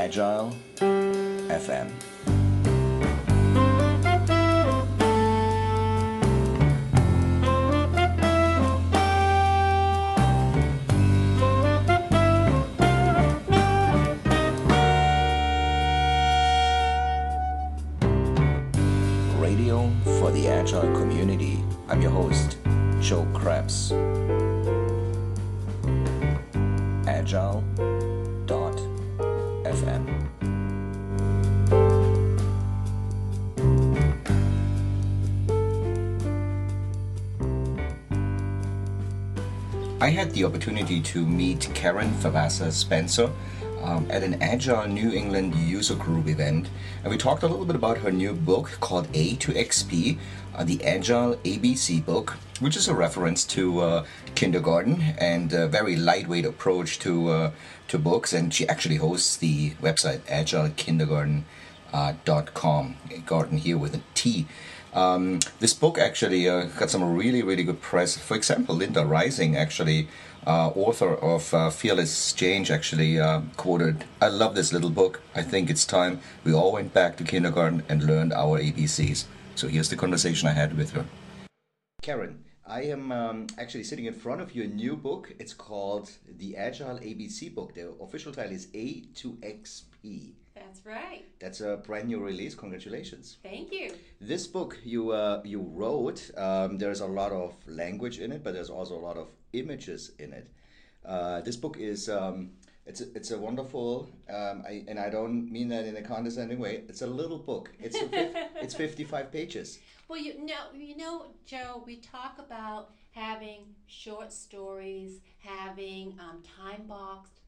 Agile FM. Radio for the Agile community. I'm your host, Joe Krebs. Agile.fm. I had the opportunity to meet Karen Favazza Spencer um, at an Agile New England user group event, and we talked a little bit about her new book called A to XP, uh, the Agile ABC book, which is a reference to uh, kindergarten and a very lightweight approach to uh, to books. And she actually hosts the website agilekindergarten.com, garden here with a T. Um, this book actually uh, got some really, really good press. For example, Linda Rising, actually, uh, author of uh, Fearless Change, actually uh, quoted, I love this little book. I think it's time we all went back to kindergarten and learned our ABCs. So here's the conversation I had with her. Karen, I am um, actually sitting in front of your new book. It's called The Agile ABC Book. The official title is A to XP. That's right. That's a brand new release. Congratulations. Thank you. This book you uh, you wrote. Um, there's a lot of language in it, but there's also a lot of images in it. Uh, this book is um, it's a, it's a wonderful, um, I, and I don't mean that in a condescending way. It's a little book. It's a it's 55 pages. Well, you know, you know, Joe, we talk about having short stories, having um, time boxed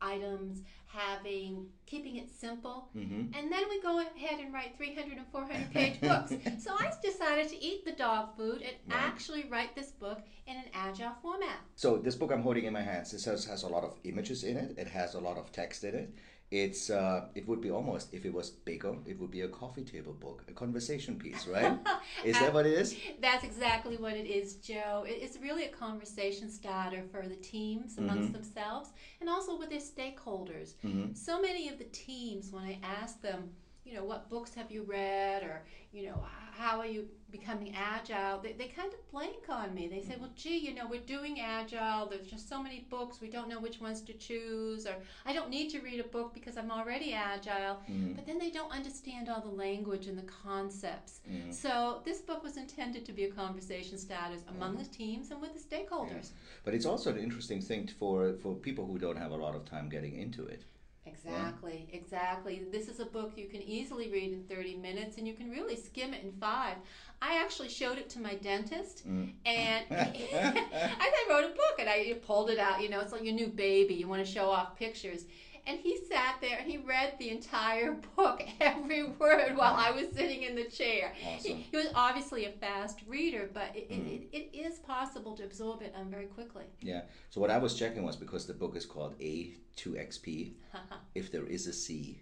items, having keeping it simple, Mm-hmm. and then we go ahead and write 300 and 400 page books. So I decided to eat the dog food and Right. actually write this book in an agile format. So this book I'm holding in my hands, this has, has a lot of images in it. It has a lot of text in it. It's uh, it would be almost if it was bigger, it would be a coffee table book, a conversation piece, right? is that what it is? That's exactly what it is, Joe. It's really a conversation starter for the teams amongst themselves and also with their stakeholders. Mhm. So many of the teams, when I ask them, you know, what books have you read or, you know, how are you becoming agile, they, they kind of blank on me. They say, well, gee, you know, we're doing agile. There's just so many books. We don't know which ones to choose. Or I don't need to read a book because I'm already agile. Mhm. But then they don't understand all the language and the concepts. Mhm. So this book was intended to be a conversation starters among the teams and with the stakeholders. But it's also an interesting thing for for people who don't have a lot of time getting into it. Exactly, exactly. This is a book you can easily read in 30 minutes and you can really skim it in five. I actually showed it to my dentist Mm. and I wrote a book and I pulled it out. You know, it's like your new baby. You want to show off pictures. And he sat there and he read the entire book, every word, while I was sitting in the chair. Awesome. He, he was obviously a fast reader, but it, Mm. it, it, is possible to absorb it um, very quickly. Yeah. So what I was checking was because the book is called A to XP, if there is a C,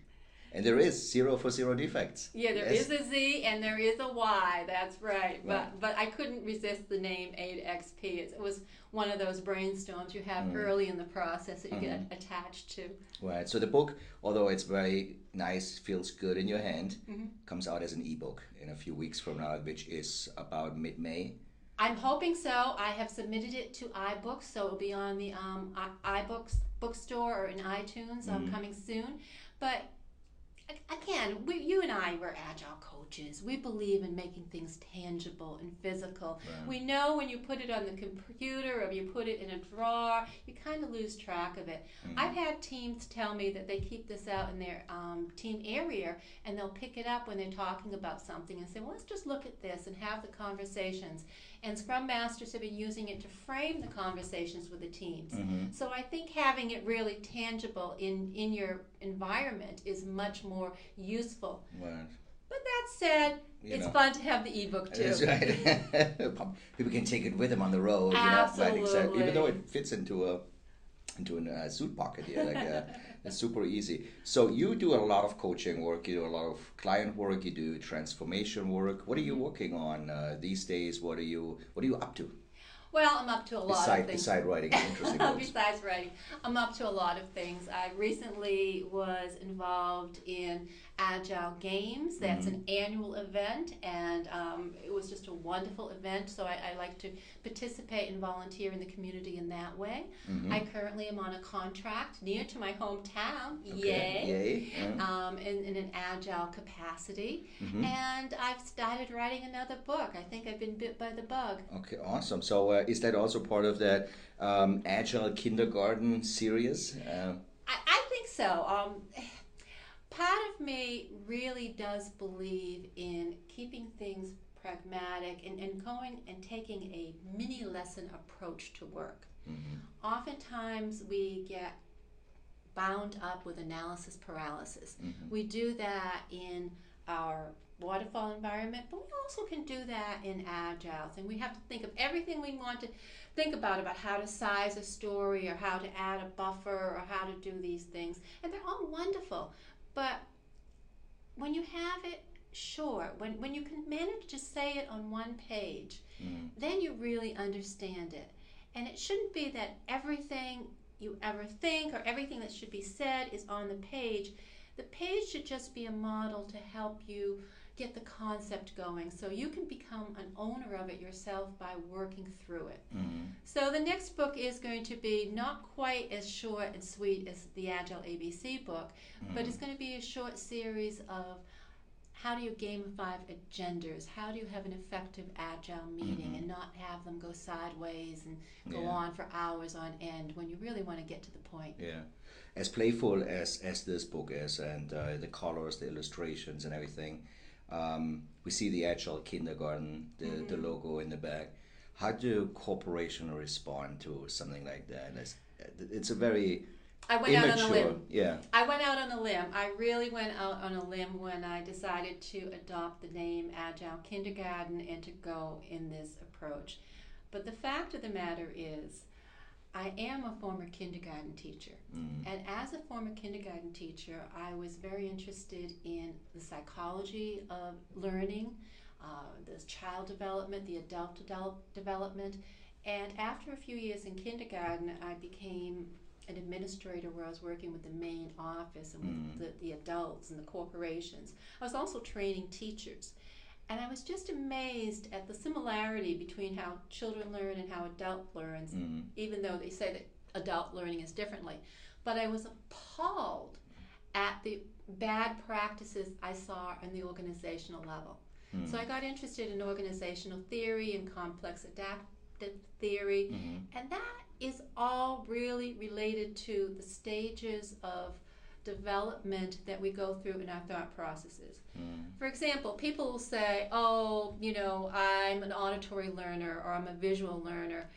and there is zero for zero defects. Yeah, there Yes. is a Z and there is a Y. That's right. But Right. but I couldn't resist the name A to XP. It, it was one of those brainstorms you have Mm. early in the process that you get Mm-hmm. attached to. Right. So the book, although it's very nice, feels good in your hand, Mhm. comes out as an ebook in a few weeks from now, which is about mid-May. I'm hoping so. I have submitted it to iBooks, so it'll be on the um, i- iBooks bookstore or in iTunes um, Mhm. coming soon. But again, we, you and I, we're agile coaches. We believe in making things tangible and physical. Right. We know when you put it on the computer or you put it in a drawer, you kind of lose track of it. Mhm. I've had teams tell me that they keep this out in their um, team area and they'll pick it up when they're talking about something and say, well, let's just look at this and have the conversations. And Scrum Masters have been using it to frame the conversations with the teams. Mhm. So I think having it really tangible in, in your environment is much more useful. Right. But that said, You it's know. fun to have the ebook too. That's right. People can take it with them on the road. You know? Right, exactly. Even though it fits into a into a uh, suit pocket here, like uh, it's super easy. So you do a lot of coaching work. You do a lot of client work. You do transformation work. What are you working on uh, these days? What are you What are you up to? Well, I'm up to a lot beside, of things. Beside writing interesting. Besides writing, I'm up to a lot of things. I recently was involved in Agile Games. That's Mm-hmm. an annual event, and um, it was just a wonderful event. So I, I like to participate and volunteer in the community in that way. Mhm. I currently am on a contract near to my hometown. Okay, Yay! Yay. yeah. Um, in, in an agile capacity, Mhm. and I've started writing another book. I think I've been bit by the bug. Okay, awesome. So, uh, is that also part of that um, Agile Kindergarten series? Uh, I, I think so. Um, part of me really does believe in keeping things pragmatic and, and going and taking a mini lesson approach to work. mhm. Oftentimes we get bound up with analysis paralysis. Mhm. We do that in our waterfall environment, but we also can do that in agile. And we have to think of everything we want to think about about how to size a story or how to add a buffer or how to do these things. And they're all wonderful. But when you have it short, when, when you can manage to say it on one page, Mhm. then you really understand it. And it shouldn't be that everything you ever think or everything that should be said is on the page. The page should just be a model to help you get the concept going so you can become an owner of it yourself by working through it. Mhm. So the next book is going to be not quite as short and sweet as the Agile ABC book, but it's going to be a short series of how do you gamify agendas? How do you have an effective agile meeting Mhm. and not have them go sideways and go Yeah. on for hours on end when you really want to get to the point? Yeah, as playful as as this book is, and uh, the colors, the illustrations, and everything. Um, we see the Agile Kindergarten, the the Mm-hmm. logo in the back. How do corporation respond to something like that? It's, it's a very I went out on a limb. Yeah. I went out on a limb. I really went out on a limb when I decided to adopt the name Agile Kindergarten and to go in this approach. But the fact of the matter is, I am a former kindergarten teacher. Mm. And as a former kindergarten teacher, I was very interested in the psychology of learning, uh, the child development, the adult develop, development. And after a few years in kindergarten, I became an administrator where I was working with the main office and with Mm. the, the adults and the corporations. I was also training teachers. And I was just amazed at the similarity between how children learn and how adult learns Mm. even though they say that adult learning is differently. But I was appalled at the bad practices I saw on the organizational level. Mm. So I got interested in organizational theory and complex adaptive theory, Mhm. and that is all really related to the stages of development that we go through in our thought processes. Mm. For example, people will say, oh, you know, I'm an auditory learner or I'm a visual learner.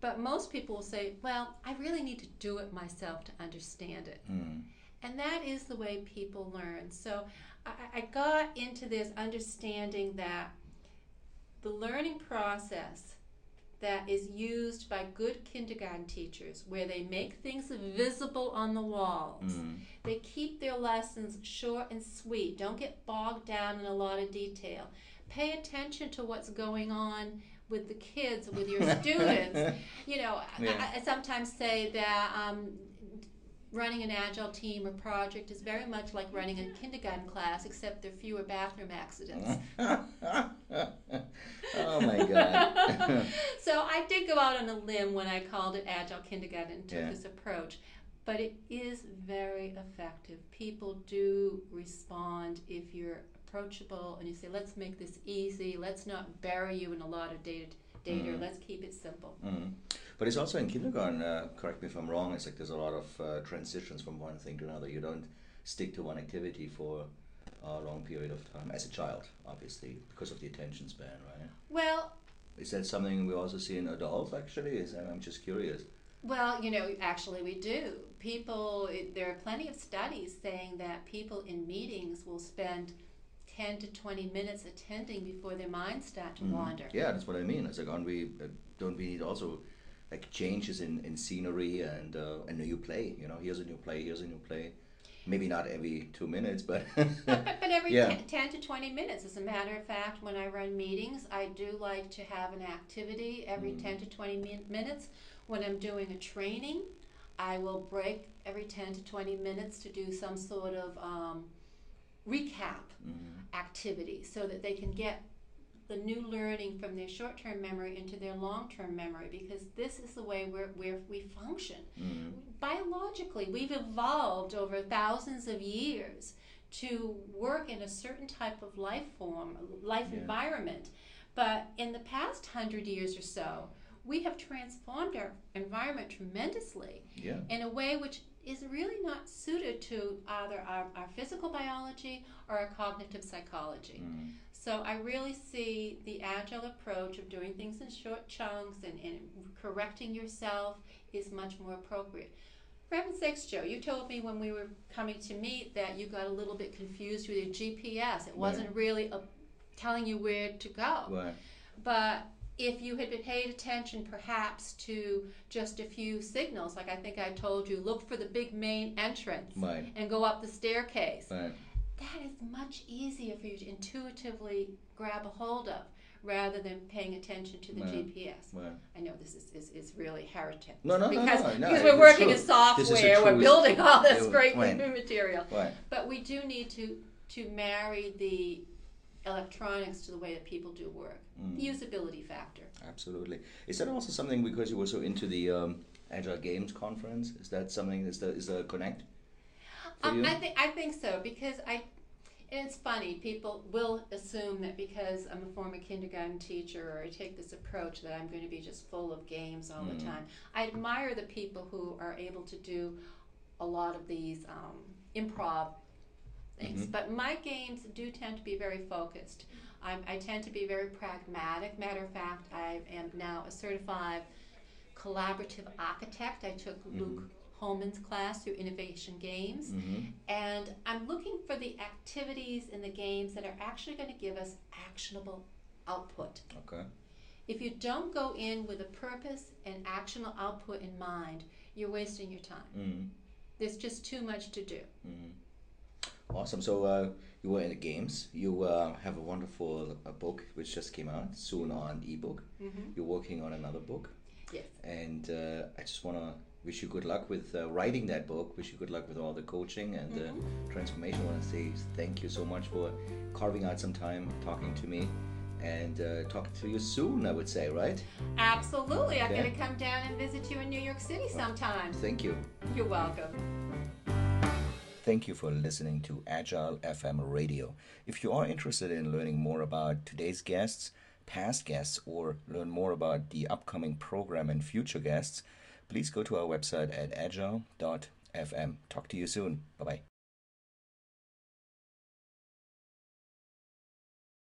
But most people will say, well, I really need to do it myself to understand it. Mm. And that is the way people learn. So I, I got into this understanding that the learning process that is used by good kindergarten teachers, where they make things visible on the walls, Mm. they keep their lessons short and sweet. Don't get bogged down in a lot of detail. Pay attention to what's going on with the kids, with your students. You know, Yeah. I, I sometimes say that um, running an agile team or project is very much like running a kindergarten class, except there are fewer bathroom accidents. oh my god. so I did go out on a limb when I called it Agile Kindergarten and took Yeah. this approach. But it is very effective. People do respond if you're approachable and you say, let's make this easy, let's not bury you in a lot of data, data Mhm. let's keep it simple. Mm. But it's also in kindergarten, uh, correct me if I'm wrong, it's like there's a lot of uh, transitions from one thing to another. You don't stick to one activity for a long period of time as a child, obviously, because of the attention span, right? Well, Is that something we also see in adults, actually? Is I'm just curious. Well, you know, actually, we do. People, it- there are plenty of studies saying that people in meetings will spend 10 to 20 minutes attending before their minds start to Mhm. wander. Yeah, that's what I mean. It's like, aren't we, uh, don't we need also like changes in, in scenery and uh, a new play? You know, here's a new play, here's a new play. maybe not every two minutes, but but, every Yeah. 10, 10 to 20 minutes. As a matter of fact, when I run meetings, I do like to have an activity every Mm. 10 to 20 min- minutes. When I'm doing a training, I will break every 10 to 20 minutes to do some sort of um, recap Mhm. activity so that they can get the new learning from their short term memory into their long term memory because this is the way we're, where we function Mhm. biologically, we've evolved over thousands of years to work in a certain type of life form, life Yeah. environment. But in the past hundred years or so, we have transformed our environment tremendously yeah. in a way which is really not suited to either our, our physical biology or our cognitive psychology. Mhm. So I really see the agile approach of doing things in short chunks and, and correcting yourself is much more appropriate. For heaven's sakes, Joe, you told me when we were coming to meet that you got a little bit confused with your GPS. It wasn't really a, telling you where to go. Right. But if you had been paid attention perhaps to just a few signals, like I think I told you, look for the big main entrance Right. and go up the staircase Right. That is much easier for you to intuitively grab a hold of rather than paying attention to the Right. GPS. Right. I know this is, is, is really heretic. No, no, no, because, no, no, Because we're working in This is a software, we're building all this great new material. Right. But we do need to, to marry the electronics to the way that people do work. Mm. The usability factor. Absolutely. Is that also something because you were so into the um, Agile Games conference? Is that something? Is there is there a connect? Um? I think I think so because I. And it's funny. People will assume that because I'm a former kindergarten teacher or I take this approach that I'm going to be just full of games all Mhm. the time. I admire the people who are able to do a lot of these um, improv things. Mhm. But my games do tend to be very focused. I'm, I tend to be very pragmatic. Matter of fact, I am now a certified collaborative architect. I took Luke Hohmann's class through Innovation Games. hmm And I'm looking for the activities in the games that are actually going to give us actionable output. Okay. If you don't go in with a purpose and actionable output in mind, you're wasting your time. hmm There's just too much to do. hmm Awesome. So uh, you were in the games. You uh, have a wonderful uh, book which just came out soon on ebook. Mm-hmm. You're working on another book, Yes. and uh, I just want to wish you good luck with uh, writing that book. Wish you good luck with all the coaching and uh, transformation. I want to say thank you so much for carving out some time talking to me, and uh, talk to you soon. I would say, right? Absolutely. I'm going to come down and visit you in New York City sometime. Thank you. You're welcome. Thank you for listening to Agile FM Radio. If you are interested in learning more about today's guests, past guests, or learn more about the upcoming program and future guests, please go to our website at agile.fm. Talk to you soon. Bye bye.